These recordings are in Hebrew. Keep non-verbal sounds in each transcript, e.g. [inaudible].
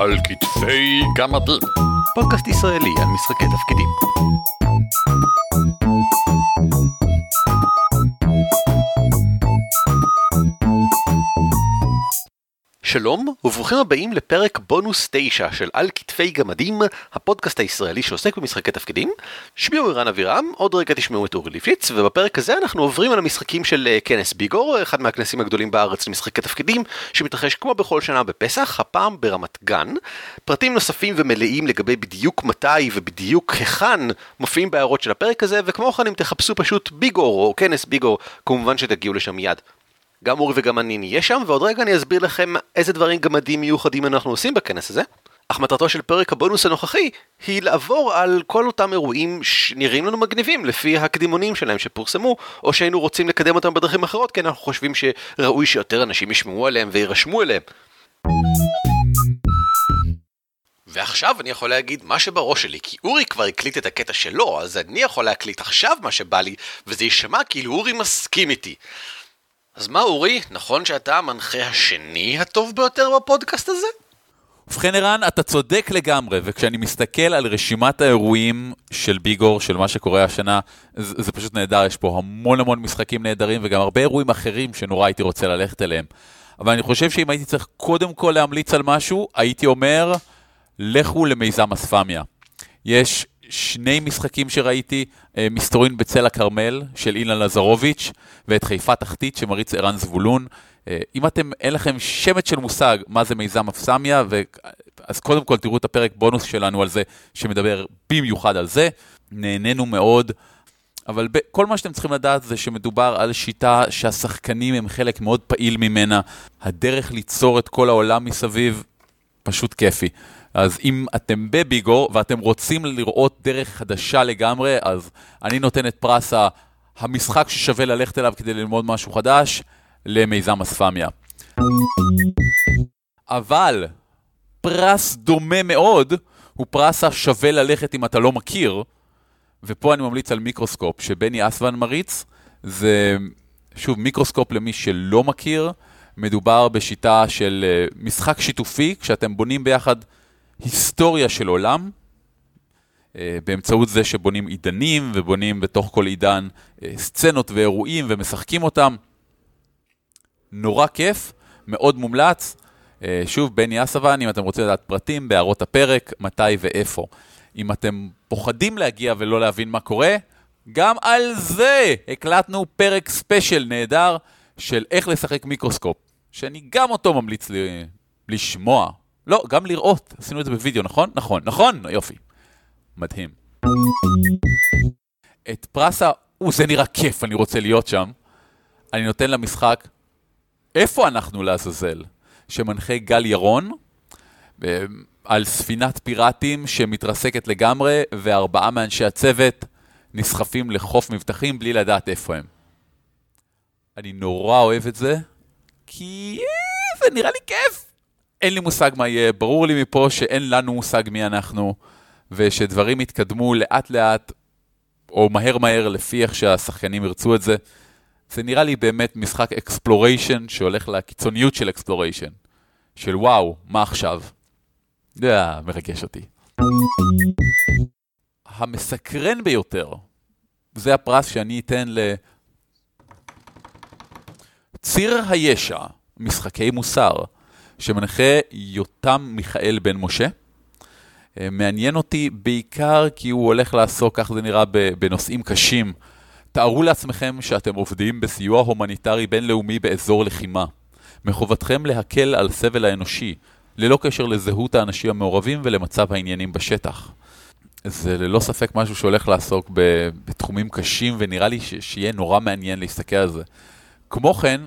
על כתפי גמדים. פודקאסט ישראלי על משחקי תפקידים. שלום וברוכים הבאים לפרק בונוס 9 של על כתפי גמדים, הפודקאסט הישראלי שעוסק במשחקי תפקידים. שמי הוא ערן אבירם, עוד רגע תשמעו את אורי ליפליץ, ובפרק הזה אנחנו עוברים על המשחקים של אה, כנס ביגור, אחד מהכנסים הגדולים בארץ למשחקי תפקידים, שמתרחש כמו בכל שנה בפסח, הפעם ברמת גן. פרטים נוספים ומלאים לגבי בדיוק מתי ובדיוק היכן מופיעים בהערות של הפרק הזה, וכמו כן אם תחפשו פשוט ביגור או כנס ביגור, כמובן שתגיעו לשם מיד. גם אורי וגם אני נהיה שם, ועוד רגע אני אסביר לכם איזה דברים גמדים מיוחדים אנחנו עושים בכנס הזה. אך מטרתו של פרק הבונוס הנוכחי היא לעבור על כל אותם אירועים שנראים לנו מגניבים לפי הקדימונים שלהם שפורסמו, או שהיינו רוצים לקדם אותם בדרכים אחרות, כי אנחנו חושבים שראוי שיותר אנשים ישמעו עליהם ויירשמו אליהם. ועכשיו אני יכול להגיד מה שבראש שלי, כי אורי כבר הקליט את הקטע שלו, אז אני יכול להקליט עכשיו מה שבא לי, וזה יישמע כאילו אורי מסכים איתי. אז מה אורי, נכון שאתה המנחה השני הטוב ביותר בפודקאסט הזה? ובכן ערן, אתה צודק לגמרי, וכשאני מסתכל על רשימת האירועים של ביגור, של מה שקורה השנה, זה, זה פשוט נהדר, יש פה המון המון משחקים נהדרים, וגם הרבה אירועים אחרים שנורא הייתי רוצה ללכת אליהם. אבל אני חושב שאם הייתי צריך קודם כל להמליץ על משהו, הייתי אומר, לכו למיזם אספמיה. יש שני משחקים שראיתי, מסתורין בצל הכרמל של אילן לזרוביץ' ואת חיפה תחתית שמריץ ערן זבולון. אה, אם אתם, אין לכם שמץ של מושג מה זה מיזם אפסמיה, ו... אז קודם כל תראו את הפרק בונוס שלנו על זה, שמדבר במיוחד על זה. נהנינו מאוד. אבל ב- כל מה שאתם צריכים לדעת זה שמדובר על שיטה שהשחקנים הם חלק מאוד פעיל ממנה. הדרך ליצור את כל העולם מסביב, פשוט כיפי. אז אם אתם בביגו ואתם רוצים לראות דרך חדשה לגמרי, אז אני נותן את פרס המשחק ששווה ללכת אליו כדי ללמוד משהו חדש, למיזם אספמיה. אבל פרס דומה מאוד הוא פרס השווה ללכת אם אתה לא מכיר, ופה אני ממליץ על מיקרוסקופ שבני אסוון מריץ, זה שוב מיקרוסקופ למי שלא מכיר, מדובר בשיטה של אה, משחק שיתופי, כשאתם בונים ביחד היסטוריה של עולם, אה, באמצעות זה שבונים עידנים ובונים בתוך כל עידן אה, סצנות ואירועים ומשחקים אותם. נורא כיף, מאוד מומלץ. אה, שוב, בני אסוון, אם אתם רוצים לדעת פרטים, בהערות הפרק, מתי ואיפה. אם אתם פוחדים להגיע ולא להבין מה קורה, גם על זה הקלטנו פרק special נהדר של איך לשחק מיקרוסקופ, שאני גם אותו ממליץ לי לשמוע לא, גם לראות. עשינו את זה בווידאו, נכון? נכון, נכון, יופי. מדהים. את פרס ה... או, זה נראה כיף, אני רוצה להיות שם. אני נותן למשחק, איפה אנחנו לעזאזל? שמנחה גל ירון, על ספינת פיראטים שמתרסקת לגמרי, וארבעה מאנשי הצוות נסחפים לחוף מבטחים בלי לדעת איפה הם. אני נורא אוהב את זה, כי אה, זה נראה לי כיף. אין לי מושג מה יהיה, ברור לי מפה שאין לנו מושג מי אנחנו, ושדברים יתקדמו לאט-לאט, או מהר-מהר לפי איך שהשחקנים ירצו את זה. זה נראה לי באמת משחק exploration שהולך לקיצוניות של exploration. של וואו, מה עכשיו? זה מרגש אותי. המסקרן ביותר, זה הפרס שאני אתן ל... ציר הישע, משחקי מוסר. שמנחה יותם מיכאל בן משה. אה, מעניין אותי בעיקר כי הוא הולך לעסוק, כך זה נראה, בנושאים קשים. תארו לעצמכם שאתם עובדים בסיוע הומניטרי בינלאומי באזור לחימה. מחובתכם להקל על סבל האנושי, ללא קשר לזהות האנשים המעורבים ולמצב העניינים בשטח. זה ללא ספק משהו שהולך לעסוק בתחומים קשים, ונראה לי שיהיה נורא מעניין להסתכל על זה. כמו כן,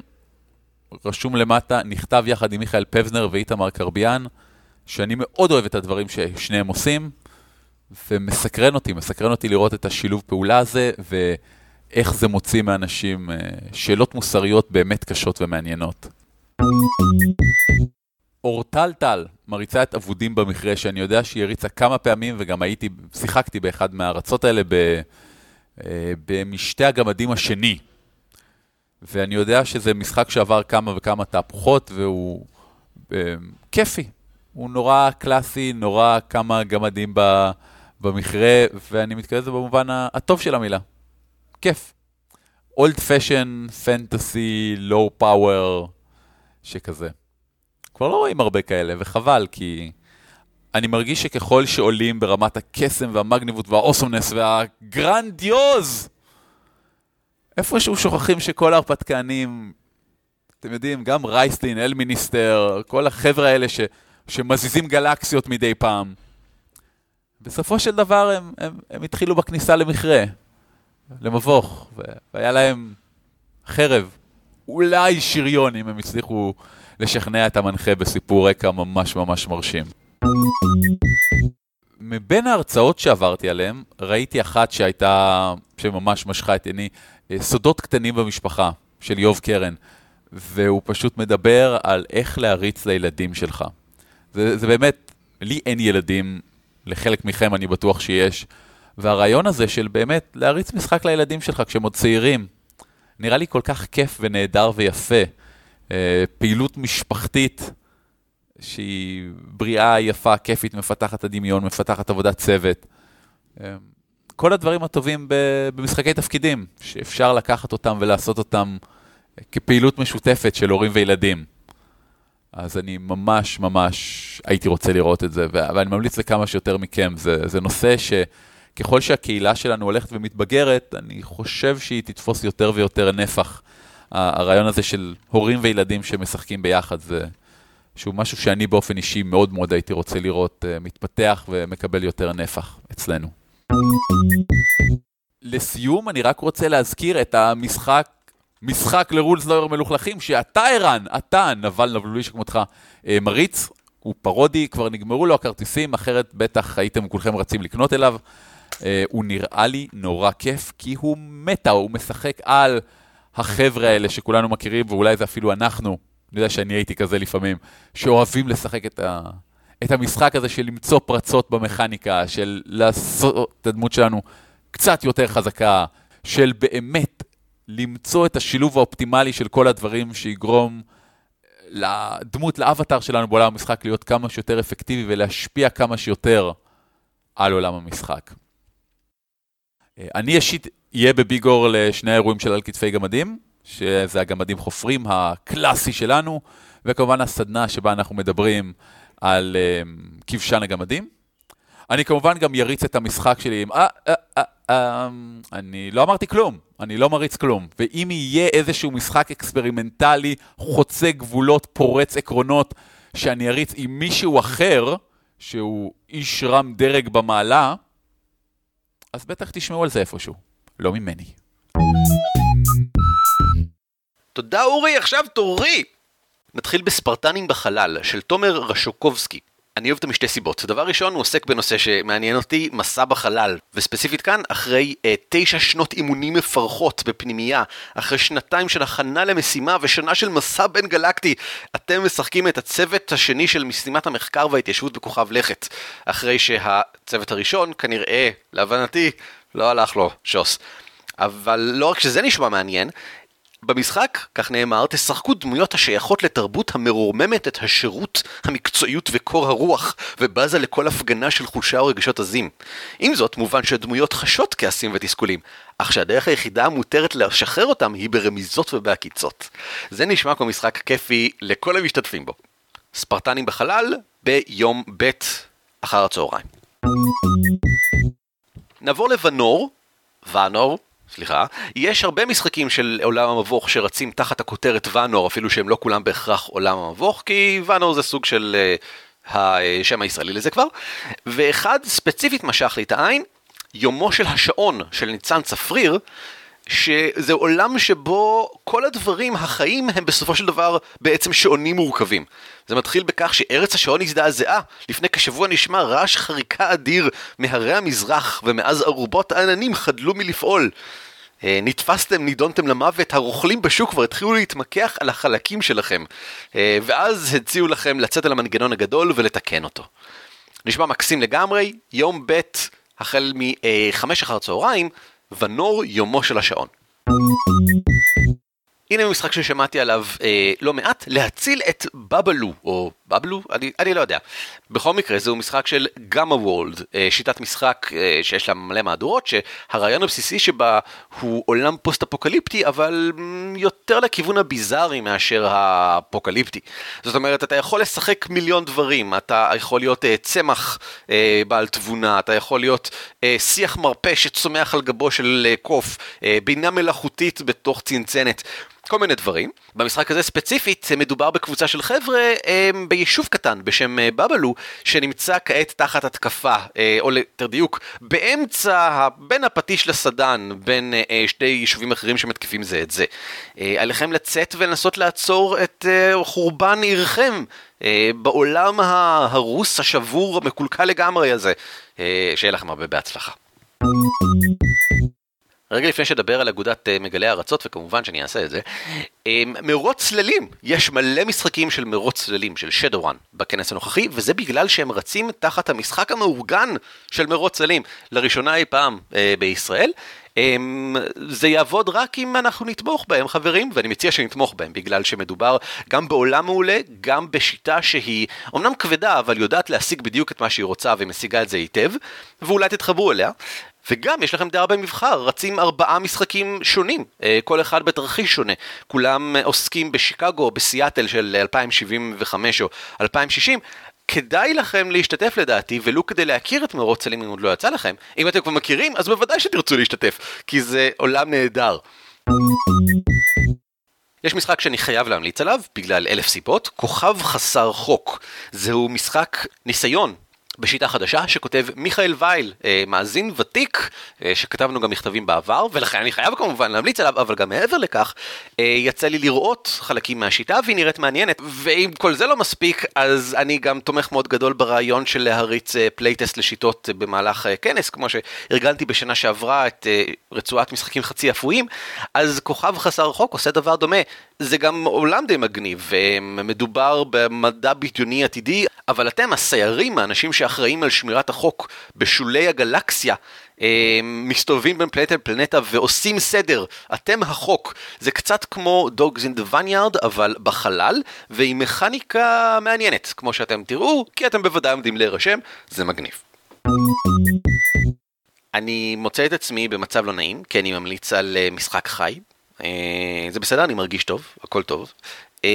רשום למטה, נכתב יחד עם מיכאל פבזנר ואיתמר קרביאן, שאני מאוד אוהב את הדברים ששניהם עושים, ומסקרן אותי, מסקרן אותי לראות את השילוב פעולה הזה, ואיך זה מוציא מאנשים אה, שאלות מוסריות באמת קשות ומעניינות. אורטל טל מריצה את אבודים במכרה, שאני יודע שהיא הריצה כמה פעמים, וגם הייתי, שיחקתי באחד מהארצות האלה ב, אה, במשתה הגמדים השני. ואני יודע שזה משחק שעבר כמה וכמה תהפוכות, והוא אה, כיפי. הוא נורא קלאסי, נורא כמה גמדים ב, במכרה, ואני מתכוון לזה במובן הטוב של המילה. כיף. אולד פשן, פנטסי, לואו פאוור, שכזה. כבר לא רואים הרבה כאלה, וחבל, כי אני מרגיש שככל שעולים ברמת הקסם והמגניבות והאוסומנס והגרנדיוז, איפשהו שוכחים שכל ההרפתקנים, אתם יודעים, גם רייסטין, אל מיניסטר, כל החבר'ה האלה ש, שמזיזים גלקסיות מדי פעם, בסופו של דבר הם, הם, הם התחילו בכניסה למכרה, למבוך, והיה להם חרב, אולי שריון, אם הם הצליחו לשכנע את המנחה בסיפור רקע ממש ממש מרשים. מבין ההרצאות שעברתי עליהן, ראיתי אחת שהייתה, שממש משכה את עיני, סודות קטנים במשפחה, של יוב קרן, והוא פשוט מדבר על איך להריץ לילדים שלך. זה, זה באמת, לי אין ילדים, לחלק מכם אני בטוח שיש, והרעיון הזה של באמת להריץ משחק לילדים שלך כשהם עוד צעירים, נראה לי כל כך כיף ונהדר ויפה. אה, פעילות משפחתית שהיא בריאה, יפה, כיפית, מפתחת הדמיון, מפתחת עבודת צוות. אה, כל הדברים הטובים במשחקי תפקידים, שאפשר לקחת אותם ולעשות אותם כפעילות משותפת של הורים וילדים. אז אני ממש ממש הייתי רוצה לראות את זה, ואני ממליץ לכמה שיותר מכם. זה, זה נושא שככל שהקהילה שלנו הולכת ומתבגרת, אני חושב שהיא תתפוס יותר ויותר נפח. הרעיון הזה של הורים וילדים שמשחקים ביחד, זה שהוא משהו שאני באופן אישי מאוד מאוד הייתי רוצה לראות uh, מתפתח ומקבל יותר נפח אצלנו. לסיום, אני רק רוצה להזכיר את המשחק, משחק לרולס לא מלוכלכים, שאתה ערן, אתה, נבל נבלולי שכמותך, אה, מריץ, הוא פרודי, כבר נגמרו לו הכרטיסים, אחרת בטח הייתם כולכם רצים לקנות אליו. אה, הוא נראה לי נורא כיף, כי הוא מטה, הוא משחק על החבר'ה האלה שכולנו מכירים, ואולי זה אפילו אנחנו, אני יודע שאני הייתי כזה לפעמים, שאוהבים לשחק את ה... את המשחק הזה של למצוא פרצות במכניקה, של לעשות את הדמות שלנו קצת יותר חזקה, של באמת למצוא את השילוב האופטימלי של כל הדברים שיגרום לדמות, לאבטר שלנו בעולם המשחק להיות כמה שיותר אפקטיבי ולהשפיע כמה שיותר על עולם המשחק. אני אישית אהיה בביגור לשני האירועים של על כתפי גמדים, שזה הגמדים חופרים הקלאסי שלנו, וכמובן הסדנה שבה אנחנו מדברים על um, כבשן הגמדים. אני כמובן גם יריץ את המשחק שלי עם... אה, אה, אה, אה, אני לא אמרתי כלום, אני לא מריץ כלום. ואם יהיה איזשהו משחק אקספרימנטלי, חוצה גבולות, פורץ עקרונות, שאני אריץ עם מישהו אחר, שהוא איש רם דרג במעלה, אז בטח תשמעו על זה איפשהו. לא ממני. תודה אורי, עכשיו תורי! נתחיל בספרטנים בחלל, של תומר רשוקובסקי. אני אוהב אותו משתי סיבות. דבר ראשון, הוא עוסק בנושא שמעניין אותי, מסע בחלל. וספציפית כאן, אחרי אה, תשע שנות אימונים מפרכות בפנימייה, אחרי שנתיים של הכנה למשימה ושנה של מסע בין גלקטי, אתם משחקים את הצוות השני של משימת המחקר וההתיישבות בכוכב לכת. אחרי שהצוות הראשון, כנראה, להבנתי, לא הלך לו שוס. אבל לא רק שזה נשמע מעניין, במשחק, כך נאמר, תשחקו דמויות השייכות לתרבות המרוממת את השירות, המקצועיות וקור הרוח, ובזה לכל הפגנה של חולשה או רגשות עזים. עם זאת, מובן שהדמויות חשות כעסים ותסכולים, אך שהדרך היחידה המותרת לשחרר אותם היא ברמיזות ובעקיצות. זה נשמע כמו משחק כיפי לכל המשתתפים בו. ספרטנים בחלל, ביום ב' אחר הצהריים. נעבור לבנור, ואנור, סליחה, יש הרבה משחקים של עולם המבוך שרצים תחת הכותרת ואנור, אפילו שהם לא כולם בהכרח עולם המבוך, כי ואנור זה סוג של uh, השם הישראלי לזה כבר, ואחד ספציפית משך לי את העין, יומו של השעון של ניצן צפריר, שזה עולם שבו כל הדברים החיים הם בסופו של דבר בעצם שעונים מורכבים. זה מתחיל בכך שארץ השעון הזדעזעה, לפני כשבוע נשמע רעש חריקה אדיר מהרי המזרח, ומאז ארובות העננים חדלו מלפעול. אה, נתפסתם, נידונתם למוות, הרוכלים בשוק כבר התחילו להתמקח על החלקים שלכם, אה, ואז הציעו לכם לצאת אל המנגנון הגדול ולתקן אותו. נשמע מקסים לגמרי, יום ב' החל מ-5 אחר צהריים, ונור יומו של השעון. הנה משחק ששמעתי עליו אה, לא מעט, להציל את בבלו, או בבלו? אני, אני לא יודע. בכל מקרה, זהו משחק של Gamma World, אה, שיטת משחק אה, שיש לה מלא מהדורות, שהרעיון הבסיסי שבה הוא עולם פוסט-אפוקליפטי, אבל יותר לכיוון הביזארי מאשר האפוקליפטי. זאת אומרת, אתה יכול לשחק מיליון דברים, אתה יכול להיות אה, צמח אה, בעל תבונה, אתה יכול להיות אה, שיח מרפא שצומח על גבו של אה, קוף, אה, בינה מלאכותית בתוך צנצנת. כל מיני דברים. במשחק הזה ספציפית מדובר בקבוצה של חבר'ה הם, ביישוב קטן בשם אה, בבלו, שנמצא כעת תחת התקפה, אה, או ליתר דיוק, באמצע, בין הפטיש לסדן, בין אה, שני יישובים אחרים שמתקיפים זה את זה. עליכם לצאת ולנסות לעצור את חורבן עירכם בעולם ההרוס, השבור, המקולקל לגמרי הזה. שיהיה לכם הרבה בהצלחה. רגע לפני שדבר על אגודת uh, מגלי ארצות, וכמובן שאני אעשה את זה, um, מרוץ צללים, יש מלא משחקים של מרוץ צללים, של שדורן, בכנס הנוכחי, וזה בגלל שהם רצים תחת המשחק המאורגן של מרוץ צללים, לראשונה אי פעם uh, בישראל. Um, זה יעבוד רק אם אנחנו נתמוך בהם חברים, ואני מציע שנתמוך בהם, בגלל שמדובר גם בעולם מעולה, גם בשיטה שהיא אמנם כבדה, אבל יודעת להשיג בדיוק את מה שהיא רוצה ומשיגה את זה היטב, ואולי תתחברו אליה. וגם יש לכם די הרבה מבחר, רצים ארבעה משחקים שונים, אה, כל אחד בתרחיש שונה. כולם עוסקים בשיקגו בסיאטל של 2075 או 2060. כדאי לכם להשתתף לדעתי, ולו כדי להכיר את מרוץ צלים אם עוד לא יצא לכם. אם אתם כבר מכירים, אז בוודאי שתרצו להשתתף, כי זה עולם נהדר. יש משחק שאני חייב להמליץ עליו, בגלל אלף סיבות, כוכב חסר חוק. זהו משחק ניסיון בשיטה חדשה שכותב מיכאל וייל, אה, מאזין ותיק, אה, שכתבנו גם מכתבים בעבר, ולכן אני חייב כמובן להמליץ עליו, אבל גם מעבר לכך, אה, יצא לי לראות חלקים מהשיטה והיא נראית מעניינת, ואם כל זה לא מספיק, אז אני גם תומך מאוד גדול ברעיון של להריץ playtest לשיטות במהלך כנס, כמו שארגנתי בשנה שעברה את רצועת משחקים חצי אפויים, אז כוכב חסר חוק עושה דבר דומה. זה גם עולם די מגניב, מדובר במדע בדיוני עתידי, אבל אתם הסיירים, האנשים שאחראים על שמירת החוק בשולי הגלקסיה, מסתובבים בין פלנטה לפלנטה ועושים סדר, אתם החוק. זה קצת כמו Dogs in the Vineyard, אבל בחלל, ועם מכניקה מעניינת, כמו שאתם תראו, כי אתם בוודאי עומדים להירשם, זה מגניב. אני מוצא את עצמי במצב לא נעים, כי אני ממליץ על אה, משחק חי. אה, זה בסדר, אני מרגיש טוב, הכל טוב. אה,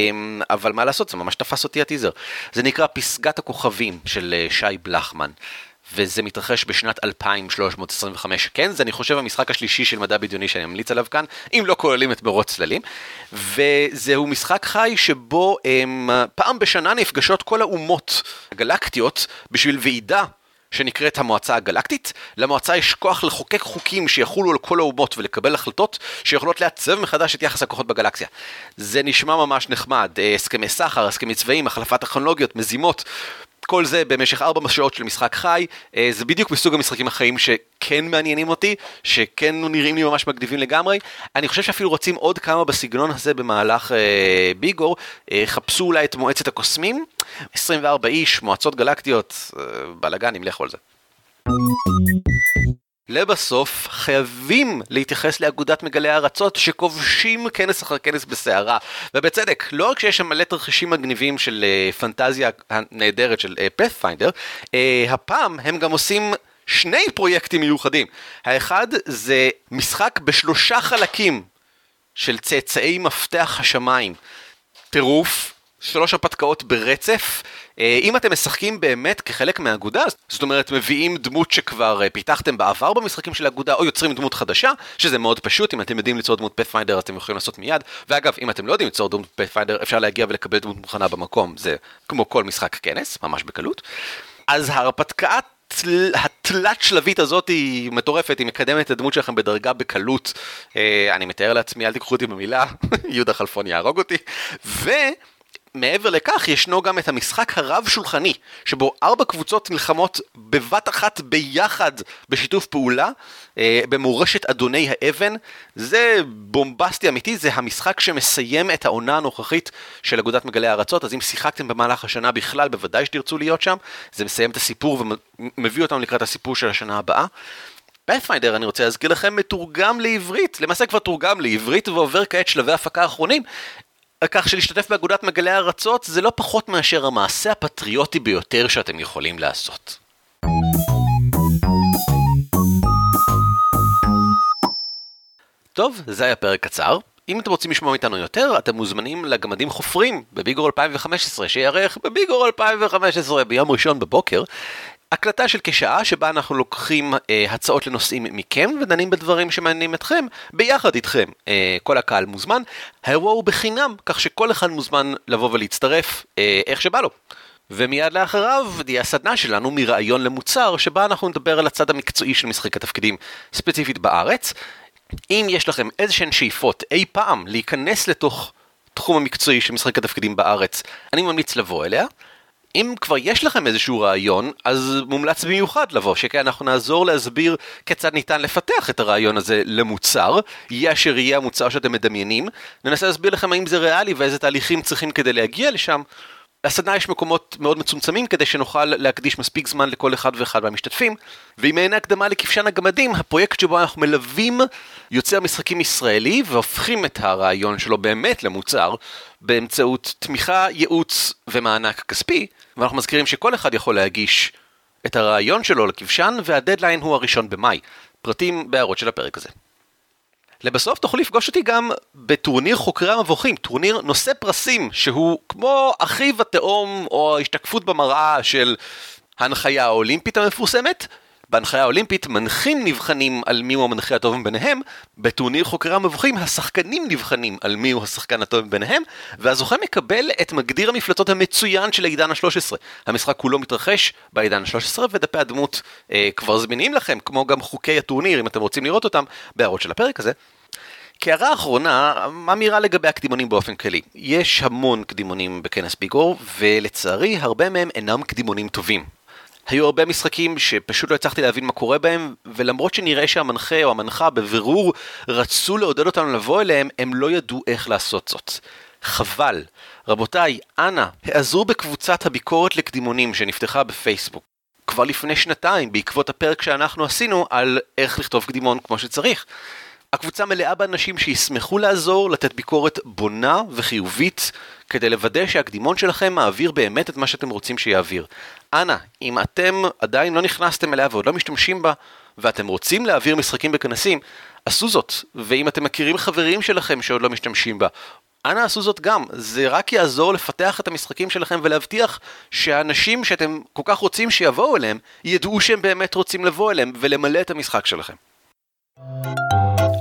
אבל מה לעשות, זה ממש תפס אותי הטיזר. זה נקרא פסגת הכוכבים של שי בלחמן. וזה מתרחש בשנת 2325. כן, זה אני חושב המשחק השלישי של מדע בדיוני שאני ממליץ עליו כאן, אם לא כוללים את מרוץ צללים. וזהו משחק חי שבו הם, פעם בשנה נפגשות כל האומות הגלקטיות בשביל ועידה שנקראת המועצה הגלקטית. למועצה יש כוח לחוקק חוקים שיחולו על כל האומות ולקבל החלטות שיכולות לעצב מחדש את יחס הכוחות בגלקסיה. זה נשמע ממש נחמד, אה, הסכמי סחר, הסכמי צבעים, החלפת טכנולוגיות, מזימות. כל זה במשך ארבע שעות של משחק חי, אה, זה בדיוק מסוג המשחקים החיים שכן מעניינים אותי, שכן נראים לי ממש מגניבים לגמרי. אני חושב שאפילו רוצים עוד כמה בסגנון הזה במהלך אה, ביגור, אה, חפשו אולי את מועצת הקוסמים, 24 איש, מועצות גלקטיות, אה, בלאגנים, לכו על זה. לבסוף, חייבים להתייחס לאגודת מגלי הארצות שכובשים כנס אחר כנס בסערה. ובצדק, לא רק שיש שם מלא תרחישים מגניבים של uh, פנטזיה הנהדרת של פאת'פיינדר, uh, uh, הפעם הם גם עושים שני פרויקטים מיוחדים. האחד זה משחק בשלושה חלקים של צאצאי מפתח השמיים. טירוף, שלוש הפתקאות ברצף. אה, אם אתם משחקים באמת כחלק מהאגודה, זאת אומרת מביאים דמות שכבר אה, פיתחתם בעבר במשחקים של האגודה, או יוצרים דמות חדשה, שזה מאוד פשוט, אם אתם יודעים ליצור דמות פאת'פיינדר אתם יכולים לעשות מיד, ואגב, אם אתם לא יודעים ליצור דמות פאת'פיינדר, אפשר להגיע ולקבל דמות מוכנה במקום, זה כמו כל משחק כנס, ממש בקלות. אז ההרפתקה התלת שלבית הזאת היא מטורפת, היא מקדמת את הדמות שלכם בדרגה בקלות. אה, אני מתאר לעצמי, אל תיקחו אותי במילה, [laughs] יהודה חלפון יהרוג אותי. ו... מעבר לכך, ישנו גם את המשחק הרב-שולחני, שבו ארבע קבוצות נלחמות בבת אחת ביחד בשיתוף פעולה, אה, במורשת אדוני האבן. זה בומבסטי אמיתי, זה המשחק שמסיים את העונה הנוכחית של אגודת מגלי הארצות, אז אם שיחקתם במהלך השנה בכלל, בוודאי שתרצו להיות שם. זה מסיים את הסיפור ומביא אותנו לקראת הסיפור של השנה הבאה. פאת'פיינדר, אני רוצה להזכיר לכם, מתורגם לעברית, למעשה כבר תורגם לעברית ועובר כעת שלבי הפקה אחרונים. כך שלהשתתף באגודת מגלי הארצות זה לא פחות מאשר המעשה הפטריוטי ביותר שאתם יכולים לעשות. טוב, זה היה פרק קצר. אם אתם רוצים לשמוע מאיתנו יותר, אתם מוזמנים לגמדים חופרים בביגור 2015, שיארך בביגור 2015 ביום ראשון בבוקר. הקלטה של כשעה שבה אנחנו לוקחים אה, הצעות לנושאים מכם ודנים בדברים שמעניינים אתכם ביחד איתכם. אה, כל הקהל מוזמן. האירוע הוא בחינם, כך שכל אחד מוזמן לבוא ולהצטרף אה, איך שבא לו. ומיד לאחריו תהיה הסדנה שלנו מרעיון למוצר, שבה אנחנו נדבר על הצד המקצועי של משחק התפקידים ספציפית בארץ. אם יש לכם איזה שהן שאיפות אי פעם להיכנס לתוך תחום המקצועי של משחק התפקידים בארץ, אני ממליץ לבוא אליה. אם כבר יש לכם איזשהו רעיון, אז מומלץ במיוחד לבוא, שכן אנחנו נעזור להסביר כיצד ניתן לפתח את הרעיון הזה למוצר, יהיה אשר יהיה המוצר שאתם מדמיינים, ננסה להסביר לכם האם זה ריאלי ואיזה תהליכים צריכים כדי להגיע לשם. לסדנה יש מקומות מאוד מצומצמים כדי שנוכל להקדיש מספיק זמן לכל אחד ואחד מהמשתתפים, ועם מעין הקדמה לכבשן הגמדים, הפרויקט שבו אנחנו מלווים יוצר משחקים ישראלי והופכים את הרעיון שלו באמת למוצר באמצעות תמיכה, ייעוץ ומענק כספי, ואנחנו מזכירים שכל אחד יכול להגיש את הרעיון שלו לכבשן והדדליין הוא הראשון במאי. פרטים בהערות של הפרק הזה. לבסוף תוכלו לפגוש אותי גם בטורניר חוקרי המבוכים, טורניר נושא פרסים שהוא כמו אחיו התאום או ההשתקפות במראה של ההנחיה האולימפית המפורסמת. בהנחיה האולימפית מנחים נבחנים על מיהו המנחה הטוב מביניהם, בטורניר חוקרי המבוכים השחקנים נבחנים על מיהו השחקן הטוב מביניהם, והזוכה מקבל את מגדיר המפלטות המצוין של העידן ה-13. המשחק כולו מתרחש בעידן ה-13 ודפי הדמות אה, כבר זמינים לכם, כמו גם חוקי הטורניר אם אתם רוצים לראות אותם, בהערות של הפרק הזה. כהערה אחרונה, אמירה לגבי הקדימונים באופן כללי. יש המון קדימונים בכנס ביגור, ולצערי הרבה מהם אינם קדימונים טובים. היו הרבה משחקים שפשוט לא הצלחתי להבין מה קורה בהם, ולמרות שנראה שהמנחה או המנחה בבירור רצו לעודד אותנו לבוא אליהם, הם לא ידעו איך לעשות זאת. חבל. רבותיי, אנא, העזרו בקבוצת הביקורת לקדימונים שנפתחה בפייסבוק. כבר לפני שנתיים, בעקבות הפרק שאנחנו עשינו על איך לכתוב קדימון כמו שצריך. הקבוצה מלאה באנשים שישמחו לעזור, לתת ביקורת בונה וחיובית, כדי לוודא שהקדימון שלכם מעביר באמת את מה שאתם רוצים שיעביר. אנא, אם אתם עדיין לא נכנסתם אליה ועוד לא משתמשים בה, ואתם רוצים להעביר משחקים בכנסים, עשו זאת. ואם אתם מכירים חברים שלכם שעוד לא משתמשים בה, אנא עשו זאת גם, זה רק יעזור לפתח את המשחקים שלכם ולהבטיח שהאנשים שאתם כל כך רוצים שיבואו אליהם, ידעו שהם באמת רוצים לבוא אליהם ולמלא את המשחק שלכם.